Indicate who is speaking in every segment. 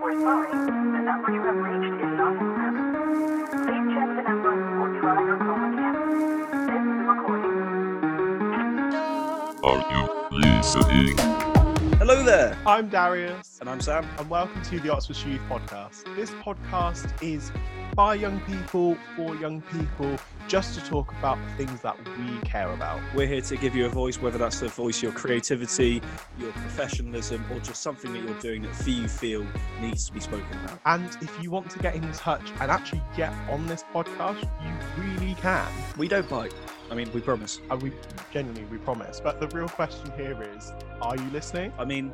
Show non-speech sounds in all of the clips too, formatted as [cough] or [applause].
Speaker 1: We're sorry. The number you have reached is not in. Please check the number or your again. This is recording.
Speaker 2: Are you listening?
Speaker 3: Hello there.
Speaker 4: I'm Darius,
Speaker 3: And I'm Sam.
Speaker 4: and welcome to the Oxfordshire Youth Podcast. This podcast is by young people, for young people, just to talk about the things that we care about.
Speaker 3: We're here to give you a voice, whether that's the voice of your creativity, your professionalism, or just something that you're doing that you feel needs to be spoken about.
Speaker 4: And if you want to get in touch and actually get on this podcast, you really can.
Speaker 3: We don't bite. I mean, we promise.
Speaker 4: And we genuinely, we promise. But the real question here is are you listening?
Speaker 3: I mean,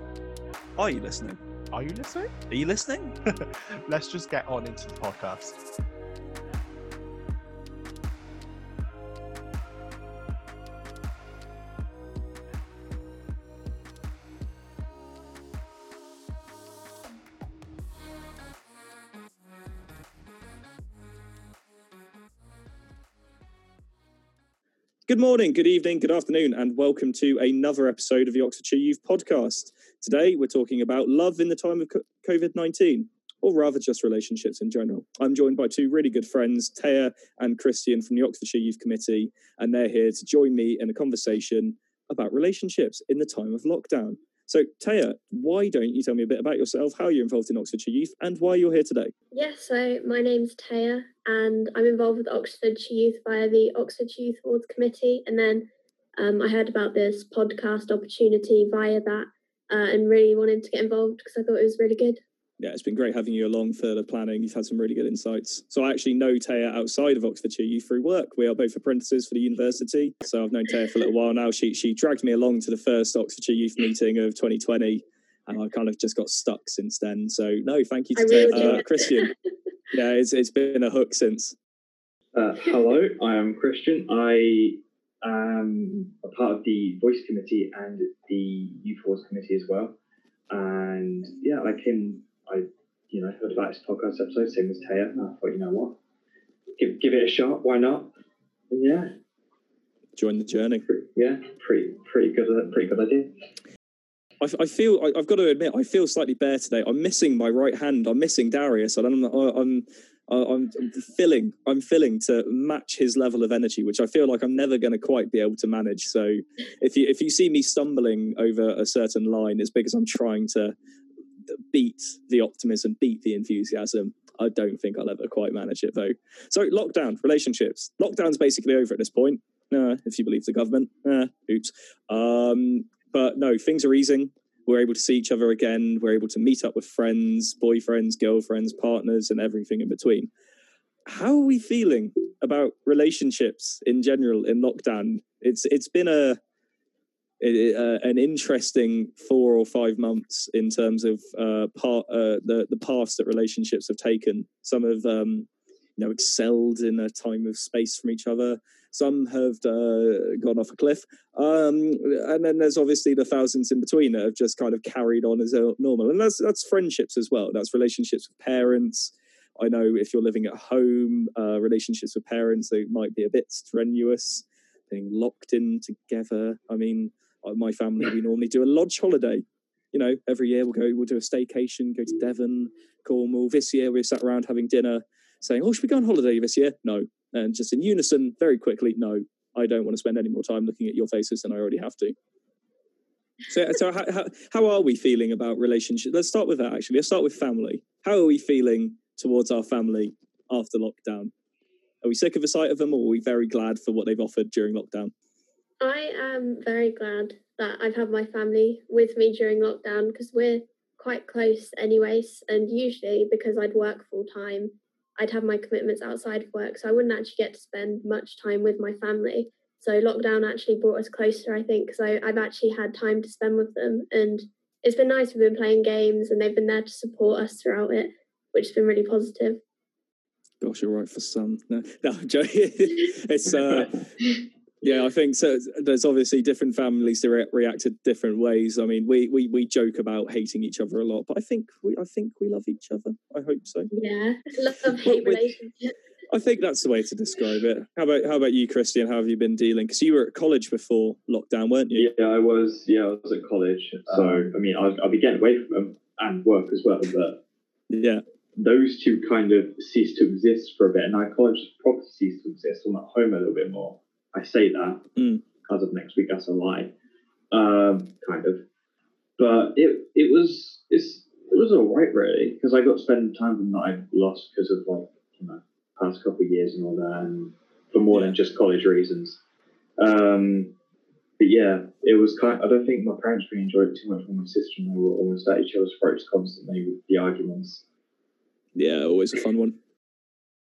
Speaker 3: are you listening?
Speaker 4: Are you listening?
Speaker 3: Are you listening? [laughs]
Speaker 4: Let's just get on into the podcast.
Speaker 3: Good morning, good evening, good afternoon, and welcome to another episode of the Oxfordshire Youth Podcast. Today, we're talking about love in the time of COVID 19, or rather just relationships in general. I'm joined by two really good friends, Taya and Christian from the Oxfordshire Youth Committee, and they're here to join me in a conversation about relationships in the time of lockdown. So, Taya, why don't you tell me a bit about yourself, how you're involved in Oxfordshire Youth, and why you're here today?
Speaker 5: Yeah, so my name's Taya, and I'm involved with Oxfordshire Youth via the Oxfordshire Youth Awards Committee. And then um, I heard about this podcast opportunity via that uh, and really wanted to get involved because I thought it was really good.
Speaker 3: Yeah, it's been great having you along for the planning. You've had some really good insights. So I actually know Taya outside of Oxfordshire Youth through work. We are both apprentices for the university. So I've known Taya for a little while now. She she dragged me along to the first Oxfordshire Youth meeting of 2020. And I've kind of just got stuck since then. So no, thank you to
Speaker 5: I
Speaker 3: Taya, uh. Christian. [laughs] Yeah, it's it's been a hook since.
Speaker 6: Uh, hello, I am Christian. I am a part of the Voice Committee and the Youth Force Committee as well. And yeah, I came, I you know heard about this podcast episode, same as Taya. And I thought, you know what, give give it a shot. Why not? And yeah,
Speaker 3: Join the journey.
Speaker 6: yeah, pretty pretty good, uh, pretty good idea.
Speaker 3: I, I feel I, I've got to admit I feel slightly bare today. I'm missing my right hand. I'm missing Darius, and I'm I'm I'm, I'm filling I'm filling to match his level of energy, which I feel like I'm never going to quite be able to manage. So if you if you see me stumbling over a certain line, it's because I'm trying to beat the optimism, beat the enthusiasm. I don't think I'll ever quite manage it though. So lockdown, relationships. Lockdown's basically over at this point. Uh, if you believe the government. Uh, oops. Um, but no, things are easing. We're able to see each other again. We're able to meet up with friends, boyfriends, girlfriends, partners, and everything in between. How are we feeling about relationships in general in lockdown? It's it's been a, a- a- an interesting four or five months in terms of uh, part uh, the the paths that relationships have taken. Some have um, you know excelled in a time of space from each other. Some have uh, gone off a cliff. Um, and then there's obviously the thousands in between that have just kind of carried on as uh, normal. And that's that's friendships as well. That's relationships with parents. I know if you're living at home, uh, relationships with parents they might be a bit strenuous, being locked in together. I mean, uh, my family we normally do a lodge holiday. You know, every year we'll go, we'll do a staycation, go to Devon, Cornwall. This year we've sat around having dinner, saying, "Oh, should we go on holiday this year?" No, and just in unison, very quickly, no, I don't want to spend any more time looking at your faces than I already have to. So, so how, how, how are we feeling about relationships? Let's start with that, actually. Let's start with family. How are we feeling towards our family after lockdown? Are we sick of the sight of them or are we very glad for what they've offered during lockdown?
Speaker 5: I am very glad that I've had my family with me during lockdown because we're quite close anyways. And usually, because I'd work full time, I'd have my commitments outside of work. So I wouldn't actually get to spend much time with my family. So lockdown actually brought us closer, I think, because I've actually had time to spend with them. And it's been nice. We've been playing games and they've been there to support us throughout it, which has been really positive.
Speaker 3: Gosh, you're right for some. No, [laughs] no I'm joking. it's uh, [laughs] yeah, I think so. There's obviously different families that re- reacted different ways. I mean, we, we we joke about hating each other a lot, but I think we I think we love each other. I hope so.
Speaker 5: Yeah, [laughs] love [laughs]
Speaker 3: Well,
Speaker 5: hate relationship.
Speaker 3: I think that's the way to describe it. How about how about you, Christian? How have you been dealing? Because you were at college before lockdown, weren't you?
Speaker 6: Yeah, I was. Yeah, I was at college, so um, I mean, I'll, I'll be getting away from them and work as well. But
Speaker 3: Yeah.
Speaker 6: those two kind of ceased to exist for a bit, and our college properly ceased to exist. I'm at home a little bit more. I say that
Speaker 3: Mm.
Speaker 6: as of next week. That's a lie, um, kind of. But it it was it's it was all right really because I got to spend time with them that I lost because of like you know past couple of years and all that, and for more
Speaker 3: Yeah.
Speaker 6: than just college reasons. Um, but yeah, it was kind. I don't think my parents really enjoyed it too much when my sister and I were almost at each other's throats constantly with the arguments.
Speaker 3: Yeah, always a fun one.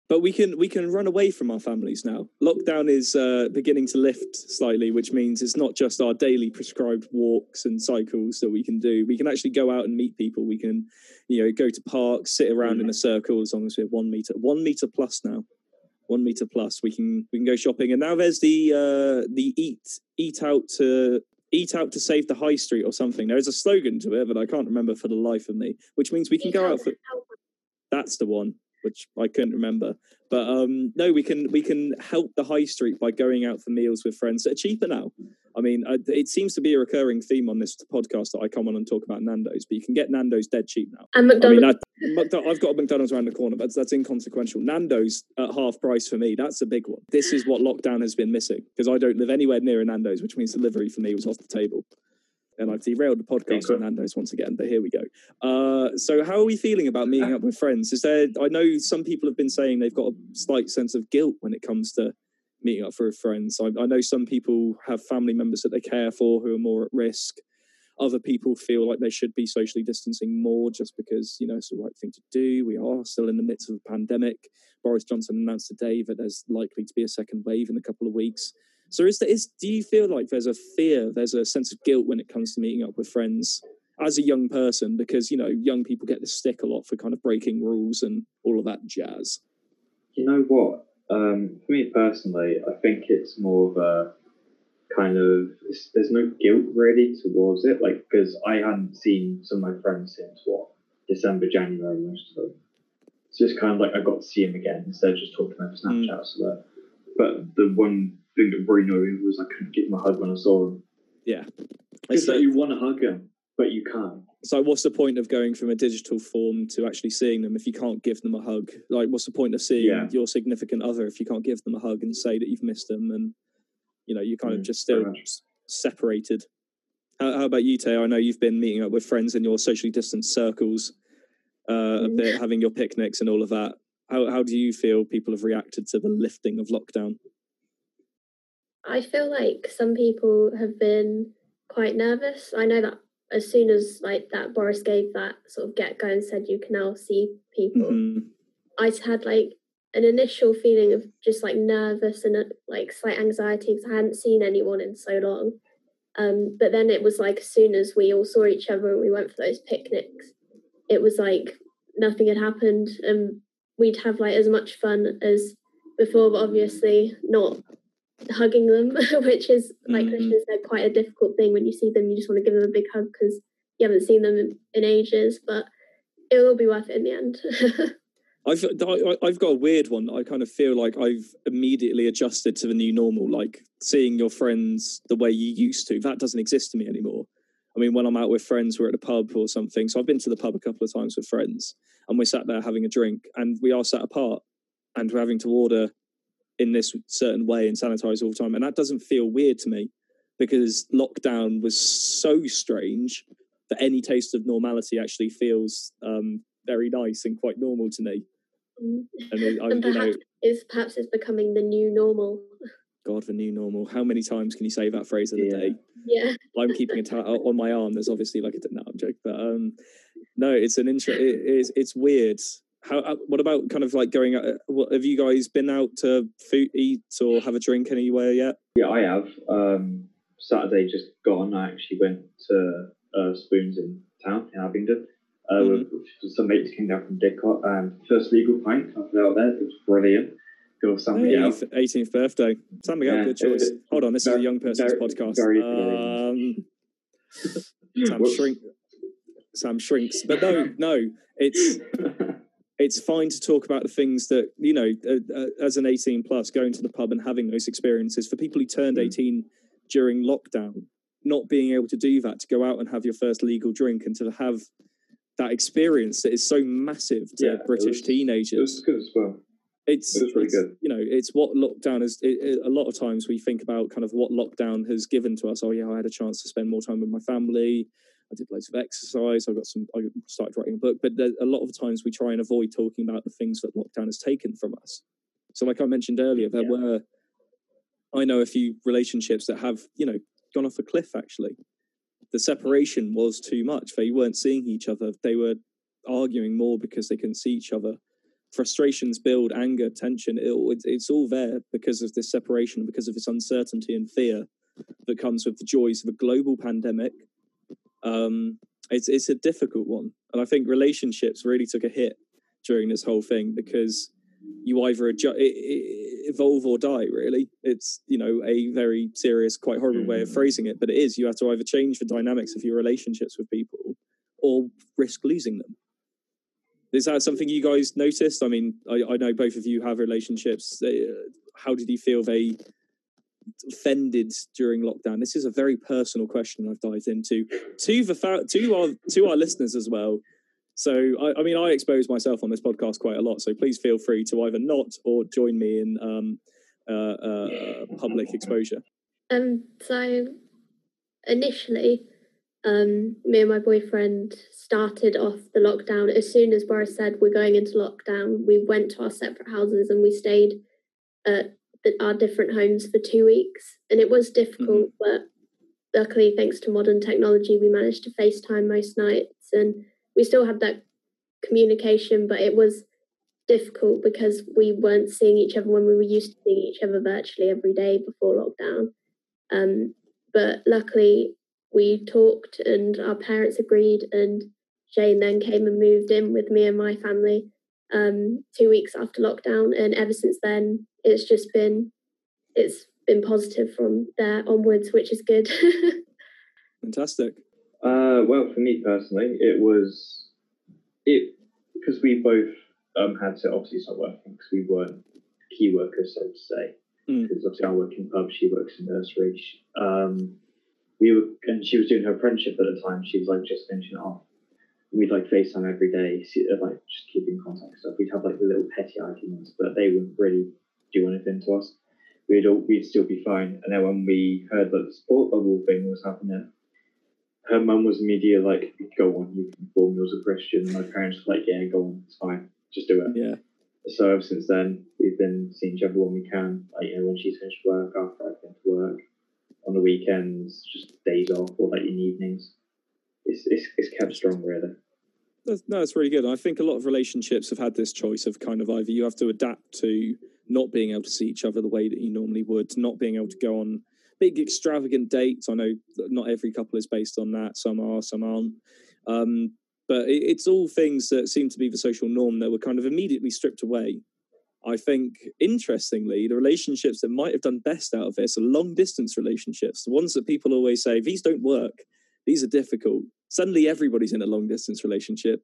Speaker 3: But we can we can run away from our families now. Lockdown is uh, beginning to lift slightly, which means it's not just our daily prescribed walks and cycles that we can do. We can actually go out and meet people. We can, you know, go to parks, sit around in a circle as long as we're one meter, one meter plus now, one meter plus. We can we can go shopping, and now there's the uh, the eat eat out to eat out to save the high street or something. There is a slogan to it, but I can't remember for the life of me. Which means we can go out for that's the one which I couldn't remember. But um, no, we can we can help the high street by going out for meals with friends that are cheaper now. I mean, it seems to be a recurring theme on this podcast that I come on and talk about Nando's, but you can get Nando's dead cheap now.
Speaker 5: And
Speaker 3: I mean,
Speaker 5: McDonald's.
Speaker 3: I, I've got a McDonald's around the corner, but that's inconsequential. Nando's at half price for me, that's a big one. This is what lockdown has been missing because I don't live anywhere near a Nando's, which means delivery for me was off the table. And I've derailed the podcast on Nando's once again, but here we go. Uh, so, how are we feeling about meeting up with friends? Is there? I know some people have been saying they've got a slight sense of guilt when it comes to meeting up for friends. I, I know some people have family members that they care for who are more at risk. Other people feel like they should be socially distancing more just because you know it's the right thing to do. We are still in the midst of a pandemic. Boris Johnson announced today that there's likely to be a second wave in a couple of weeks. So, is there is do you feel like there's a fear, there's a sense of guilt when it comes to meeting up with friends as a young person? Because you know young people get the stick a lot for kind of breaking rules and all of that jazz.
Speaker 6: You know what? Um, for me personally, I think it's more of a kind of there's no guilt really towards it, like because I hadn't seen some of my friends since what December, January, most of them. It's just kind of like I got to see him again instead of just talking over Snapchat. So that, but the one thing that really annoyed me was I couldn't give him a hug when I saw him.
Speaker 3: Yeah.
Speaker 6: It's like you want to hug him, but you can't.
Speaker 3: So what's the point of going from a digital form to actually seeing them if you can't give them a hug? Like what's the point of seeing
Speaker 6: Yeah.
Speaker 3: your significant other if you can't give them a hug and say that you've missed them and you know you're kind of
Speaker 6: Mm,
Speaker 3: just still
Speaker 6: very much.
Speaker 3: s- separated. How, how about you, Tay? I know you've been meeting up with friends in your socially distanced circles, uh, a
Speaker 5: Mm.
Speaker 3: bit, having your picnics and all of that. How how do you feel people have reacted to the lifting of lockdown?
Speaker 5: I feel like some people have been quite nervous. I know that as soon as like that Boris gave that sort of get go and said you can now see people,
Speaker 3: Mhm.
Speaker 5: I had like an initial feeling of just like nervous and uh, like slight anxiety because I hadn't seen anyone in so long. Um, but then it was like as soon as we all saw each other and we went for those picnics, it was like nothing had happened and we'd have like as much fun as before, but obviously not hugging them, [laughs] which is like
Speaker 3: Mhm.
Speaker 5: Christian said, quite a difficult thing when you see them. You just want to give them a big hug because you haven't seen them in, in ages, but it will be worth it in the end. [laughs]
Speaker 3: I've I- I've got a weird one. I kind of feel like I've immediately adjusted to the new normal, like seeing your friends the way you used to. That doesn't exist to me anymore. I mean, when I'm out with friends, we're at a pub or something. So I've been to the pub a couple of times with friends, and we're sat there having a drink, and we are sat apart, and we're having to order in this certain way and sanitize all the time, and that doesn't feel weird to me because lockdown was so strange that any taste of normality actually feels um, very nice and quite normal to me.
Speaker 5: Mm.
Speaker 3: And it, I,
Speaker 5: and
Speaker 3: you know,
Speaker 5: perhaps it's perhaps it's becoming the new normal.
Speaker 3: God, the new normal. How many times can you say that phrase of the
Speaker 6: Yeah.
Speaker 3: day?
Speaker 5: Yeah.
Speaker 3: I'm keeping a ta- on my arm. There's obviously like a no, I'm joking, but um, no, it's an intro. It is. It's weird. How? uh, What about kind of like going? out- What have you guys been out to food eat or have a drink anywhere yet?
Speaker 6: Yeah, I have. Um, Saturday just gone. I actually went to uh, Spoons in town in Abingdon. Uh, with, with some mates came down from Didcot. Um, first legal pint out there. It was brilliant. Go with somebody
Speaker 3: Hey, 18th birthday. Sam Miguel,
Speaker 6: Yeah,
Speaker 3: good choice. Hold on, this is a young person's
Speaker 6: very-
Speaker 3: podcast.
Speaker 6: very- very
Speaker 3: um, Sam [laughs]
Speaker 6: Whoops.
Speaker 3: shrink. Sam shrinks, but no, no. It's [laughs] it's fine to talk about the things that you know uh, uh, as an 18 plus going to the pub and having those experiences for people who turned
Speaker 6: Mm.
Speaker 3: 18 during lockdown not being able to do that to go out and have your first legal drink and to have that experience that is so massive to
Speaker 6: Yeah, it
Speaker 3: British
Speaker 6: was- It
Speaker 3: teenagers.
Speaker 6: was good as well.
Speaker 3: it's,
Speaker 6: it really
Speaker 3: it's,
Speaker 6: good.
Speaker 3: You know, it's what lockdown is. It, it- a lot of times we think about kind of what lockdown has given to us. Oh yeah, I had a chance to spend more time with my family. I did loads of exercise. I got some. I started writing a book. But there, a lot of times we try and avoid talking about the things that lockdown has taken from us. So, like I mentioned earlier, there
Speaker 6: Yeah.
Speaker 3: were. I know a few relationships that have, you know, gone off a cliff. Actually, the separation was too much. They weren't seeing each other. They were arguing more because they couldn't see each other frustrations build, anger, tension. It, it's, it's all there because of this separation, because of this uncertainty and fear that comes with the joys of a global pandemic. Um, it's it's a difficult one, and I think relationships really took a hit during this whole thing because you either adju- i- i- evolve or die. Really, it's you know a very serious, quite horrible way of
Speaker 6: Mm.
Speaker 3: phrasing it, but it is. You have to either change the dynamics of your relationships with people or risk losing them. Is that something you guys noticed? I mean, I, I know both of you have relationships. Uh, How did you feel they offended during lockdown? This is a very personal question I've dived into to the to our to our listeners as well. So, I, I mean, I expose myself on this podcast quite a lot. So please feel free to either not or join me in um, uh, uh, public exposure.
Speaker 5: Um, so initially, um, me and my boyfriend started off the lockdown. As soon as Boris said we're going into lockdown, we went to our separate houses and we stayed at our different homes for two weeks. And it was difficult, but luckily, thanks to modern technology, we managed to FaceTime most nights and we still had that communication, but it was difficult because we weren't seeing each other when we were used to seeing each other virtually every day before lockdown. Um, but luckily, we talked and our parents agreed, and Jane then came and moved in with me and my family um, two weeks after lockdown. And ever since then, it's just been it's been positive from there onwards, which is good. [laughs]
Speaker 3: Fantastic.
Speaker 6: Uh, well, for me personally, it was it because we both um, had to obviously stop working because we weren't key workers, so to say.
Speaker 3: Mm.
Speaker 6: Because obviously I work in pub, she works in nursery. She- Um, we were, and she was doing her apprenticeship at the time. She was like just finishing off. We'd like FaceTime every day, like just keep in contact stuff. We'd have like little petty arguments, but they wouldn't really do anything to us. We'd all, we'd still be fine. And then when we heard that the support bubble thing was happening, her mum was media like, "Go on, you can inform me as a Christian." And my parents were like, "Yeah, go on, it's fine, just do it."
Speaker 3: Yeah.
Speaker 6: So ever since then, we've been seeing each other when we can. Like you know, when she's finished work, after I've been to work, on the weekends, just days off or like in evenings. It's it's, it's kept strong, really.
Speaker 3: That's, no, it's really good. I think a lot of relationships have had this choice of kind of either you have to adapt to not being able to see each other the way that you normally would, not being able to go on big extravagant dates. I know not every couple is based on that. Some are, some aren't. Um, but it, it's all things that seem to be the social norm that were kind of immediately stripped away. I think, interestingly, the relationships that might have done best out of this are long distance relationships, the ones that people always say, these don't work, these are difficult. Suddenly, everybody's in a long distance relationship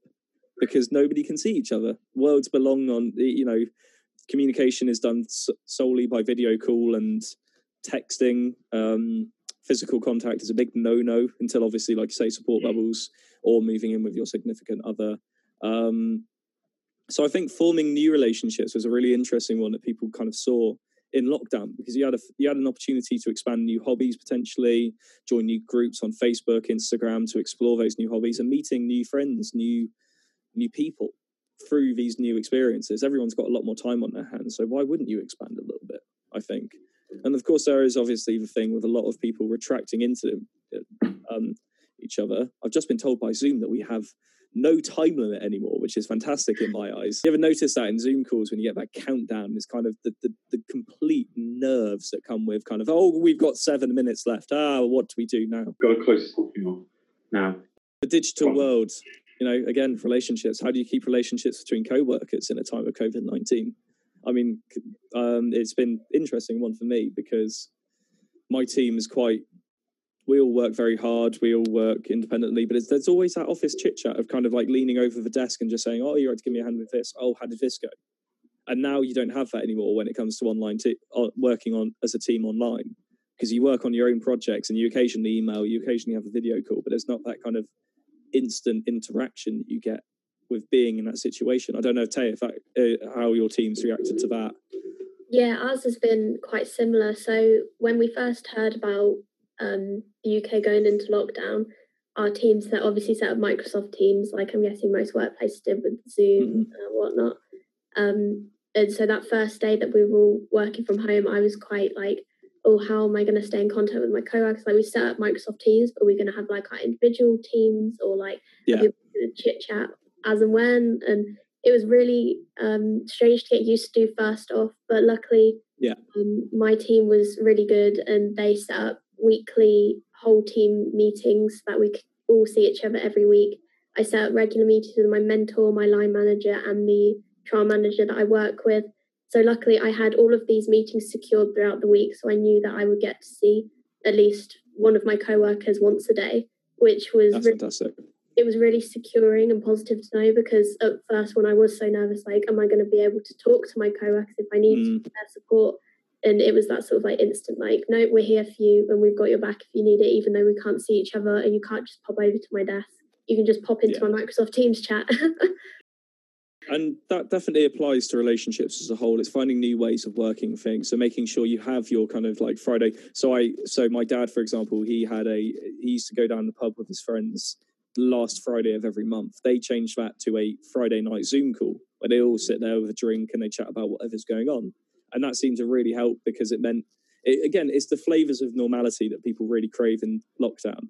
Speaker 3: because nobody can see each other. Worlds belong on, you know, communication is done solely by video call and texting. Um, physical contact is a big no no until obviously, like you say, support bubbles or moving in with your significant other. Um, so I think forming new relationships was a really interesting one that people kind of saw in lockdown because you had a you had an opportunity to expand new hobbies potentially, join new groups on Facebook, Instagram to explore those new hobbies and meeting new friends, new new people through these new experiences. Everyone's got a lot more time on their hands, so why wouldn't you expand a little bit? I think, and of course there is obviously the thing with a lot of people retracting into um, each other. I've just been told by Zoom that we have no time limit anymore, which is fantastic in my eyes. You ever notice that in Zoom calls when you get that countdown? It's kind of the, the the complete nerves that come with kind of oh we've got seven minutes left. Ah, what do we do now?
Speaker 6: Got to close this off now.
Speaker 3: The digital world, you know, again relationships. How do you keep relationships between co-workers in a time of COVID nineteen? I mean, um, it's been interesting one for me because my team is quite. We all work very hard. We all work independently, but there's always that office chit chat of kind of like leaning over the desk and just saying, "Oh, you're to give me a hand with this. Oh, how did this go?" And now you don't have that anymore when it comes to online uh, working on as a team online because you work on your own projects and you occasionally email, you occasionally have a video call, but there's not that kind of instant interaction that you get with being in that situation. I don't know, Tay, if that, uh, how your teams reacted to that.
Speaker 5: Yeah, ours has been quite similar. So when we first heard about um, the UK going into lockdown, our teams that obviously set up Microsoft Teams, like I'm guessing most workplaces did with Zoom
Speaker 3: Mhm.
Speaker 5: and whatnot. Um, and so that first day that we were all working from home, I was quite like, oh, how am I going to stay in contact with my coworkers? Like we set up Microsoft Teams, but we're going to have like our individual teams or like
Speaker 3: Yeah.
Speaker 5: chit chat as and when. And it was really um, strange to get used to first off, but luckily,
Speaker 3: Yeah.
Speaker 5: um, my team was really good and they set up weekly whole team meetings that we could all see each other every week. I set up regular meetings with my mentor, my line manager, and the trial manager that I work with. So luckily, I had all of these meetings secured throughout the week, so I knew that I would get to see at least one of my co-workers once a day, which was
Speaker 3: That's
Speaker 5: really
Speaker 3: fantastic.
Speaker 5: it was really securing and positive to know because at first when I was so nervous, like, am I going to be able to talk to my coworkers if I need
Speaker 3: Mm.
Speaker 5: their support? And it was that sort of like instant, like, no, we're here for you and we've got your back if you need it, even though we can't see each other and you can't just pop over to my desk. You can just pop into
Speaker 3: Yeah.
Speaker 5: my Microsoft Teams chat. [laughs]
Speaker 3: and that definitely applies to relationships as a whole it's finding new ways of working things so making sure you have your kind of like friday so i so my dad for example he had a he used to go down the pub with his friends last friday of every month they changed that to a friday night zoom call where they all sit there with a drink and they chat about whatever's going on and that seemed to really help because it meant it, again it's the flavors of normality that people really crave in lockdown.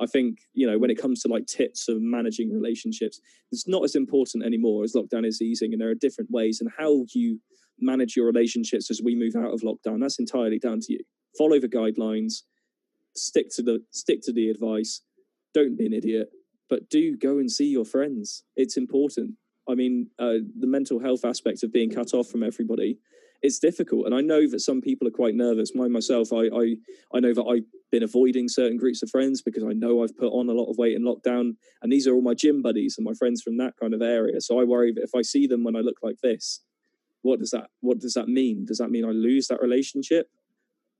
Speaker 3: I think you know when it comes to like tips of managing relationships it's not as important anymore as lockdown is easing and there are different ways and how you manage your relationships as we move out of lockdown. That's entirely down to you. Follow the guidelines stick to the stick to the advice. Don't be an idiot but do go and see your friends. It's important. I mean uh, the mental health aspect of being cut off from everybody it's difficult and i know that some people are quite nervous. My myself i i, I know that i've been avoiding certain groups of friends because i know i've put on a lot of weight in lockdown and these are all my gym buddies and my friends from that kind of area. So i worry that if i see them when i look like this what does that what does that mean? Does that mean i lose that relationship?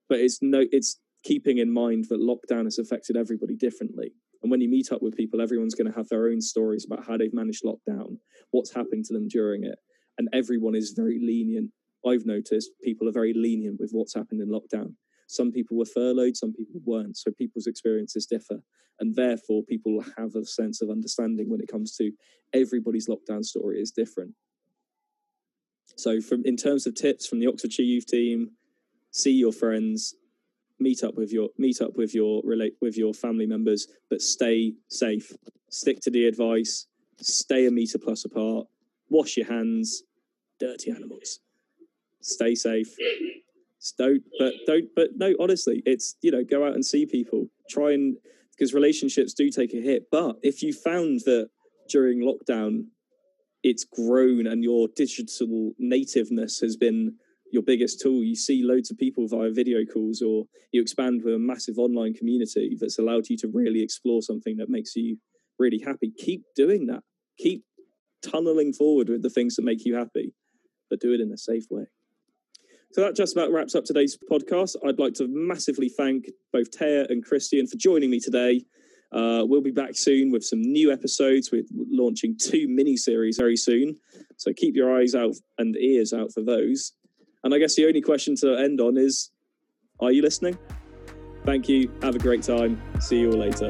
Speaker 3: But it's no it's keeping in mind that lockdown has affected everybody differently. And when you meet up with people everyone's going to have their own stories about how they've managed lockdown what's happened to them during it and everyone is very lenient i've noticed people are very lenient with what's happened in lockdown. Some people were furloughed some people weren't so people's experiences differ and therefore people have a sense of understanding when it comes to everybody's lockdown story is different. So from in terms of tips from the oxfordshire youth team see your friends meet up with your meet up with your relate with your family members but stay safe. Stick to the advice stay a meter plus apart wash your hands dirty animals stay safe. Don't but don't but no honestly it's you know go out and see people. Try and because relationships do take a hit but if you found that during lockdown it's grown and your digital nativeness has been your biggest tool you see loads of people via video calls or you expand with a massive online community that's allowed you to really explore something that makes you really happy keep doing that. Keep tunneling forward with the things that make you happy but do it in a safe way so that just about wraps up today's podcast. I'd like to massively thank both Taya and Christian for joining me today. Uh, we'll be back soon with some new episodes. We're launching two mini series very soon. So keep your eyes out and ears out for those. And I guess the only question to end on is Are you listening? Thank you. Have a great time. See you all later.